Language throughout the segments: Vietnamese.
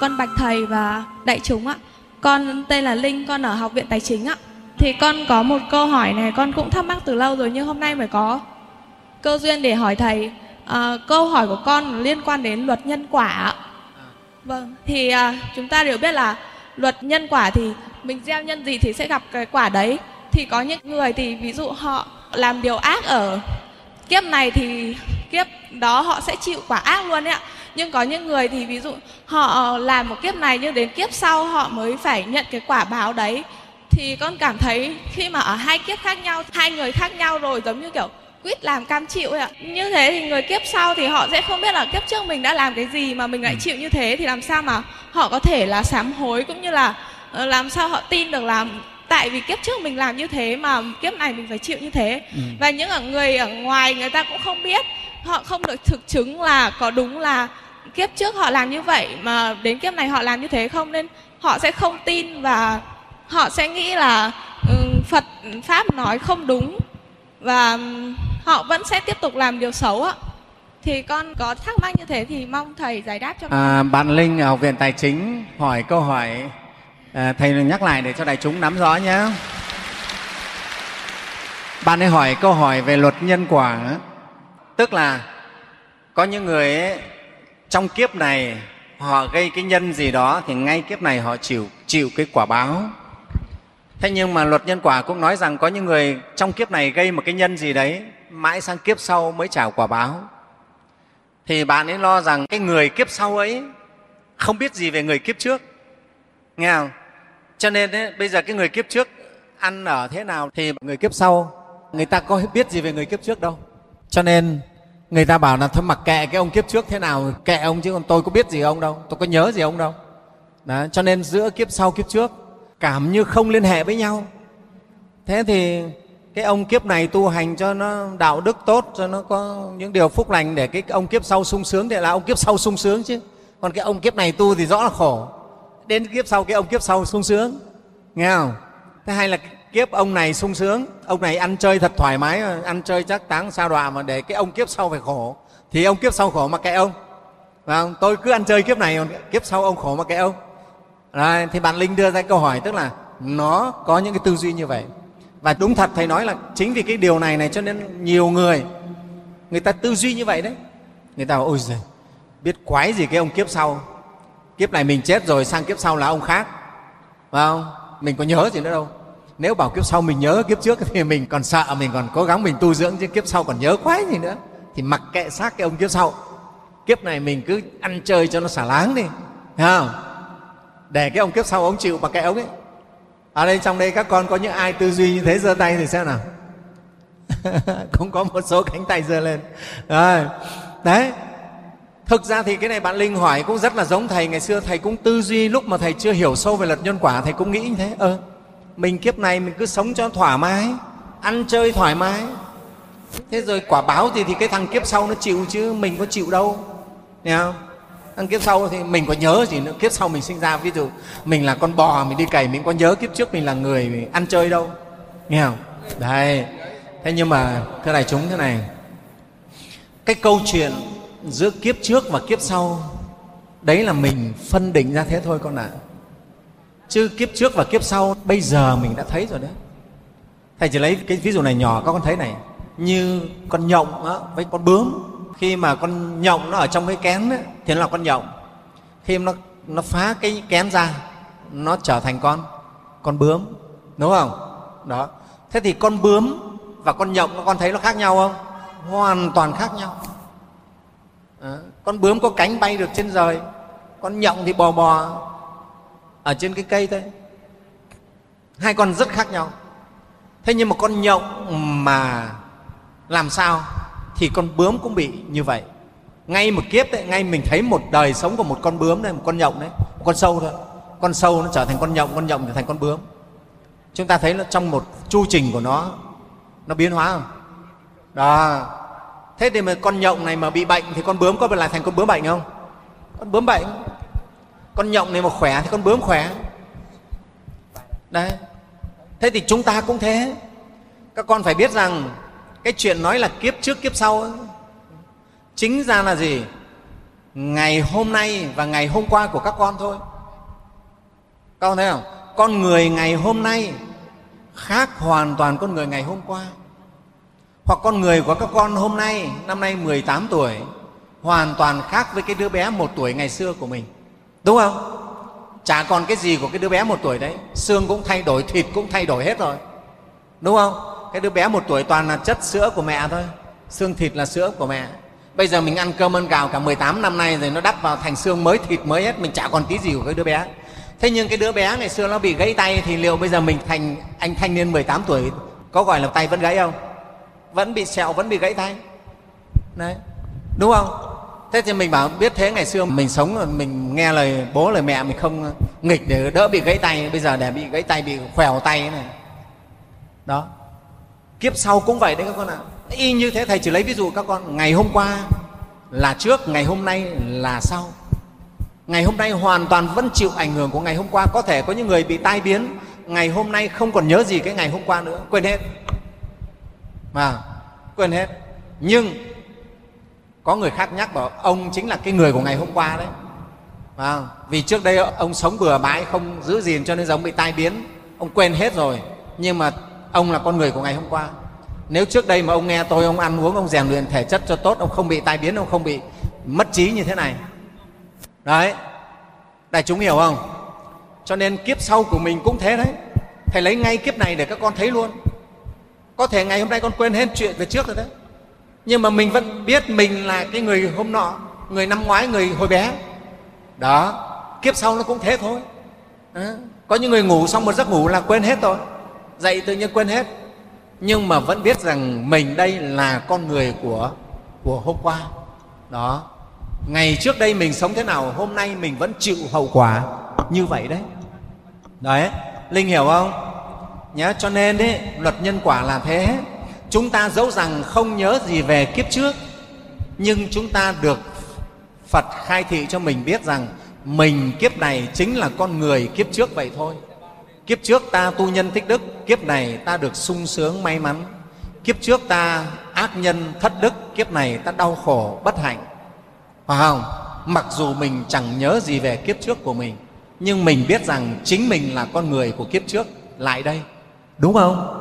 con bạch thầy và đại chúng ạ. Con tên là Linh, con ở học viện tài chính ạ. Thì con có một câu hỏi này con cũng thắc mắc từ lâu rồi nhưng hôm nay mới có cơ duyên để hỏi thầy. À, câu hỏi của con liên quan đến luật nhân quả ạ. Vâng, thì à, chúng ta đều biết là luật nhân quả thì mình gieo nhân gì thì sẽ gặp cái quả đấy. Thì có những người thì ví dụ họ làm điều ác ở kiếp này thì kiếp đó họ sẽ chịu quả ác luôn đấy ạ nhưng có những người thì ví dụ họ làm một kiếp này nhưng đến kiếp sau họ mới phải nhận cái quả báo đấy thì con cảm thấy khi mà ở hai kiếp khác nhau hai người khác nhau rồi giống như kiểu quýt làm cam chịu ấy ạ như thế thì người kiếp sau thì họ sẽ không biết là kiếp trước mình đã làm cái gì mà mình lại ừ. chịu như thế thì làm sao mà họ có thể là sám hối cũng như là ờ, làm sao họ tin được là tại vì kiếp trước mình làm như thế mà kiếp này mình phải chịu như thế ừ. và những ở người ở ngoài người ta cũng không biết họ không được thực chứng là có đúng là kiếp trước họ làm như vậy mà đến kiếp này họ làm như thế không nên họ sẽ không tin và họ sẽ nghĩ là ừ, Phật pháp nói không đúng và họ vẫn sẽ tiếp tục làm điều xấu ạ. Thì con có thắc mắc như thế thì mong thầy giải đáp cho à, bạn Linh ở học viện tài chính hỏi câu hỏi à, thầy nhắc lại để cho đại chúng nắm rõ nhé. Bạn ấy hỏi câu hỏi về luật nhân quả, tức là có những người ấy, trong kiếp này họ gây cái nhân gì đó thì ngay kiếp này họ chịu chịu cái quả báo. Thế nhưng mà luật nhân quả cũng nói rằng có những người trong kiếp này gây một cái nhân gì đấy mãi sang kiếp sau mới trả quả báo. Thì bạn ấy lo rằng cái người kiếp sau ấy không biết gì về người kiếp trước. Nghe không? Cho nên ấy, bây giờ cái người kiếp trước ăn ở thế nào thì người kiếp sau người ta có biết gì về người kiếp trước đâu. Cho nên người ta bảo là thôi mặc kệ cái ông kiếp trước thế nào kệ ông chứ còn tôi có biết gì ông đâu tôi có nhớ gì ông đâu. Đó, cho nên giữa kiếp sau kiếp trước cảm như không liên hệ với nhau. Thế thì cái ông kiếp này tu hành cho nó đạo đức tốt cho nó có những điều phúc lành để cái ông kiếp sau sung sướng thì là ông kiếp sau sung sướng chứ. Còn cái ông kiếp này tu thì rõ là khổ. Đến kiếp sau cái ông kiếp sau sung sướng. Nghe không? Thế hay là kiếp ông này sung sướng ông này ăn chơi thật thoải mái ăn chơi chắc táng sao đọa mà để cái ông kiếp sau phải khổ. Thì ông kiếp sau khổ mà kệ ông. Phải không? tôi cứ ăn chơi kiếp này kiếp sau ông khổ mà kệ ông. Rồi, thì bạn linh đưa ra câu hỏi tức là nó có những cái tư duy như vậy. Và đúng thật thầy nói là chính vì cái điều này này cho nên nhiều người người ta tư duy như vậy đấy. Người ta bảo ôi giời biết quái gì cái ông kiếp sau? Kiếp này mình chết rồi sang kiếp sau là ông khác. Phải không? Mình có nhớ gì nữa đâu nếu bảo kiếp sau mình nhớ kiếp trước thì mình còn sợ, mình còn cố gắng mình tu dưỡng chứ kiếp sau còn nhớ quái gì nữa. Thì mặc kệ xác cái ông kiếp sau. Kiếp này mình cứ ăn chơi cho nó xả láng đi. Thấy không? Để cái ông kiếp sau ông chịu mặc kệ ông ấy. Ở đây trong đây các con có những ai tư duy như thế giơ tay thì xem nào. Cũng có một số cánh tay giơ lên. Rồi. Đấy. Thực ra thì cái này bạn linh hỏi cũng rất là giống thầy. Ngày xưa thầy cũng tư duy lúc mà thầy chưa hiểu sâu về luật nhân quả, thầy cũng nghĩ như thế. Ơ ừ mình kiếp này mình cứ sống cho thoải mái, ăn chơi thoải mái. Thế rồi quả báo thì thì cái thằng kiếp sau nó chịu chứ, mình có chịu đâu. Nghe không? Thằng kiếp sau thì mình có nhớ gì nữa? Kiếp sau mình sinh ra, ví dụ mình là con bò, mình đi cày, mình có nhớ kiếp trước mình là người mình ăn chơi đâu. Nghe không? Đây thế nhưng mà, thưa đại chúng, thế này. Cái câu chuyện giữa kiếp trước và kiếp sau, đấy là mình phân định ra thế thôi con ạ. à chứ kiếp trước và kiếp sau bây giờ mình đã thấy rồi đấy. Thầy chỉ lấy cái ví dụ này nhỏ các con thấy này. Như con nhộng đó, với con bướm. Khi mà con nhộng nó ở trong cái kén ấy, thì nó là con nhộng. Khi nó nó phá cái kén ra nó trở thành con con bướm. Đúng không? Đó. Thế thì con bướm và con nhộng các con thấy nó khác nhau không? Hoàn toàn khác nhau. À, con bướm có cánh bay được trên trời con nhộng thì bò bò ở trên cái cây thôi. Hai con rất khác nhau. Thế nhưng mà con nhộng mà làm sao thì con bướm cũng bị như vậy. Ngay một kiếp đấy, ngay mình thấy một đời sống của một con bướm đấy một con nhộng đấy một con sâu thôi. Con sâu nó trở thành con nhộng con nhộng trở thành con bướm. Chúng ta thấy nó trong một chu trình của nó nó biến hóa không? Đó. Thế thì mà con nhộng này mà bị bệnh thì con bướm có phải lại thành con bướm bệnh không? Con bướm bệnh con nhộng này mà khỏe thì con bướm khỏe. Đấy. Thế thì chúng ta cũng thế. Các con phải biết rằng cái chuyện nói là kiếp trước kiếp sau ấy, chính ra là gì? Ngày hôm nay và ngày hôm qua của các con thôi. Các con thấy không? Con người ngày hôm nay khác hoàn toàn con người ngày hôm qua. Hoặc con người của các con hôm nay năm nay 18 tuổi hoàn toàn khác với cái đứa bé một tuổi ngày xưa của mình đúng không? Chả còn cái gì của cái đứa bé một tuổi đấy. Xương cũng thay đổi, thịt cũng thay đổi hết rồi. Đúng không? Cái đứa bé một tuổi toàn là chất sữa của mẹ thôi. Xương thịt là sữa của mẹ. Bây giờ mình ăn cơm ăn gạo cả 18 năm nay rồi nó đắp vào thành xương mới, thịt mới hết. Mình chả còn tí gì của cái đứa bé. Thế nhưng cái đứa bé ngày xưa nó bị gãy tay thì liệu bây giờ mình thành anh thanh niên 18 tuổi có gọi là tay vẫn gãy không? Vẫn bị sẹo, vẫn bị gãy tay. Đấy. Đúng không? Thế thì mình bảo, biết thế ngày xưa mình sống, mình nghe lời bố, lời mẹ mình không nghịch để đỡ bị gãy tay. Bây giờ để bị gãy tay, bị khỏeo tay này. Đó. Kiếp sau cũng vậy đấy các con ạ. Y như thế, thầy chỉ lấy ví dụ các con, ngày hôm qua là trước, ngày hôm nay là sau. Ngày hôm nay hoàn toàn vẫn chịu ảnh hưởng của ngày hôm qua. Có thể có những người bị tai biến, ngày hôm nay không còn nhớ gì cái ngày hôm qua nữa. Quên hết. Mà, quên hết. Nhưng có người khác nhắc bảo ông chính là cái người của ngày hôm qua đấy. À, vì trước đây ông sống bừa bãi không giữ gìn cho nên giống bị tai biến. Ông quên hết rồi nhưng mà ông là con người của ngày hôm qua. Nếu trước đây mà ông nghe tôi ông ăn uống ông rèn luyện thể chất cho tốt ông không bị tai biến ông không bị mất trí như thế này. Đấy. Đại chúng hiểu không? Cho nên kiếp sau của mình cũng thế đấy. Thầy lấy ngay kiếp này để các con thấy luôn. Có thể ngày hôm nay con quên hết chuyện về trước rồi đấy nhưng mà mình vẫn biết mình là cái người hôm nọ người năm ngoái người hồi bé. Đó kiếp sau nó cũng thế thôi. À, có những người ngủ xong một giấc ngủ là quên hết rồi. Dậy tự nhiên quên hết. Nhưng mà vẫn biết rằng mình đây là con người của của hôm qua. Đó ngày trước đây mình sống thế nào hôm nay mình vẫn chịu hậu quả như vậy đấy. Đấy linh hiểu không? Nhá cho nên đấy luật nhân quả là thế chúng ta dẫu rằng không nhớ gì về kiếp trước, nhưng chúng ta được phật khai thị cho mình biết rằng mình kiếp này chính là con người kiếp trước vậy thôi. Kiếp trước ta tu nhân tích đức, kiếp này ta được sung sướng may mắn. Kiếp trước ta ác nhân thất đức, kiếp này ta đau khổ bất hạnh. Phải không? Mặc dù mình chẳng nhớ gì về kiếp trước của mình, nhưng mình biết rằng chính mình là con người của kiếp trước. Lại đây. Đúng không?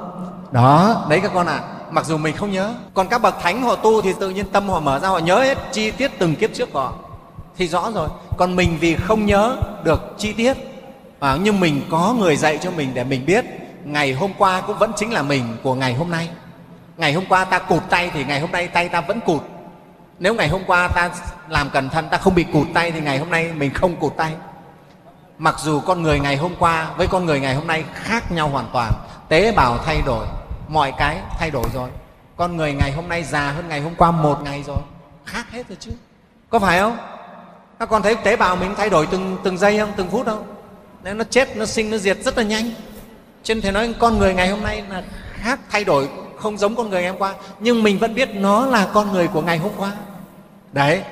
Đó, đấy các con ạ. à mặc dù mình không nhớ còn các bậc thánh họ tu thì tự nhiên tâm họ mở ra họ nhớ hết chi tiết từng kiếp trước của họ. Thì rõ rồi còn mình vì không nhớ được chi tiết à, nhưng mình có người dạy cho mình để mình biết ngày hôm qua cũng vẫn chính là mình của ngày hôm nay. Ngày hôm qua ta cụt tay thì ngày hôm nay tay ta vẫn cụt. Nếu ngày hôm qua ta làm cẩn thận ta không bị cụt tay thì ngày hôm nay mình không cụt tay. Mặc dù con người ngày hôm qua với con người ngày hôm nay khác nhau hoàn toàn tế bào thay đổi mọi cái thay đổi rồi. Con người ngày hôm nay già hơn ngày hôm qua một ngày rồi. Khác hết rồi chứ. Có phải không? Các con thấy tế bào mình thay đổi từng từng giây không, từng phút không? Nếu nó chết, nó sinh, nó diệt rất là nhanh. Trên thế thầy nói con người ngày hôm nay là khác, thay đổi không giống con người ngày hôm qua. Nhưng mình vẫn biết nó là con người của ngày hôm qua. Đấy.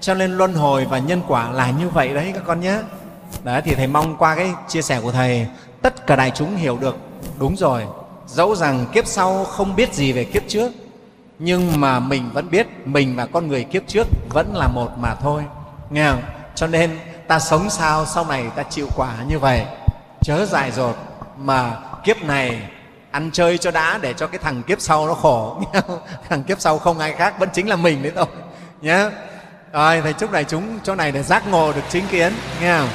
Cho nên luân hồi và nhân quả là như vậy đấy các con nhé. Đấy, thì thầy mong qua cái chia sẻ của thầy, tất cả đại chúng hiểu được. Đúng rồi dẫu rằng kiếp sau không biết gì về kiếp trước, nhưng mà mình vẫn biết mình và con người kiếp trước vẫn là một mà thôi. Nghe không? Cho nên ta sống sao sau này ta chịu quả như vậy? Chớ dại dột mà kiếp này ăn chơi cho đã để cho cái thằng kiếp sau nó khổ. Thằng kiếp sau không ai khác vẫn chính là mình đấy thôi. Nhé rồi, thầy chúc đại chúng chỗ này để giác ngộ được chính kiến. Nghe không?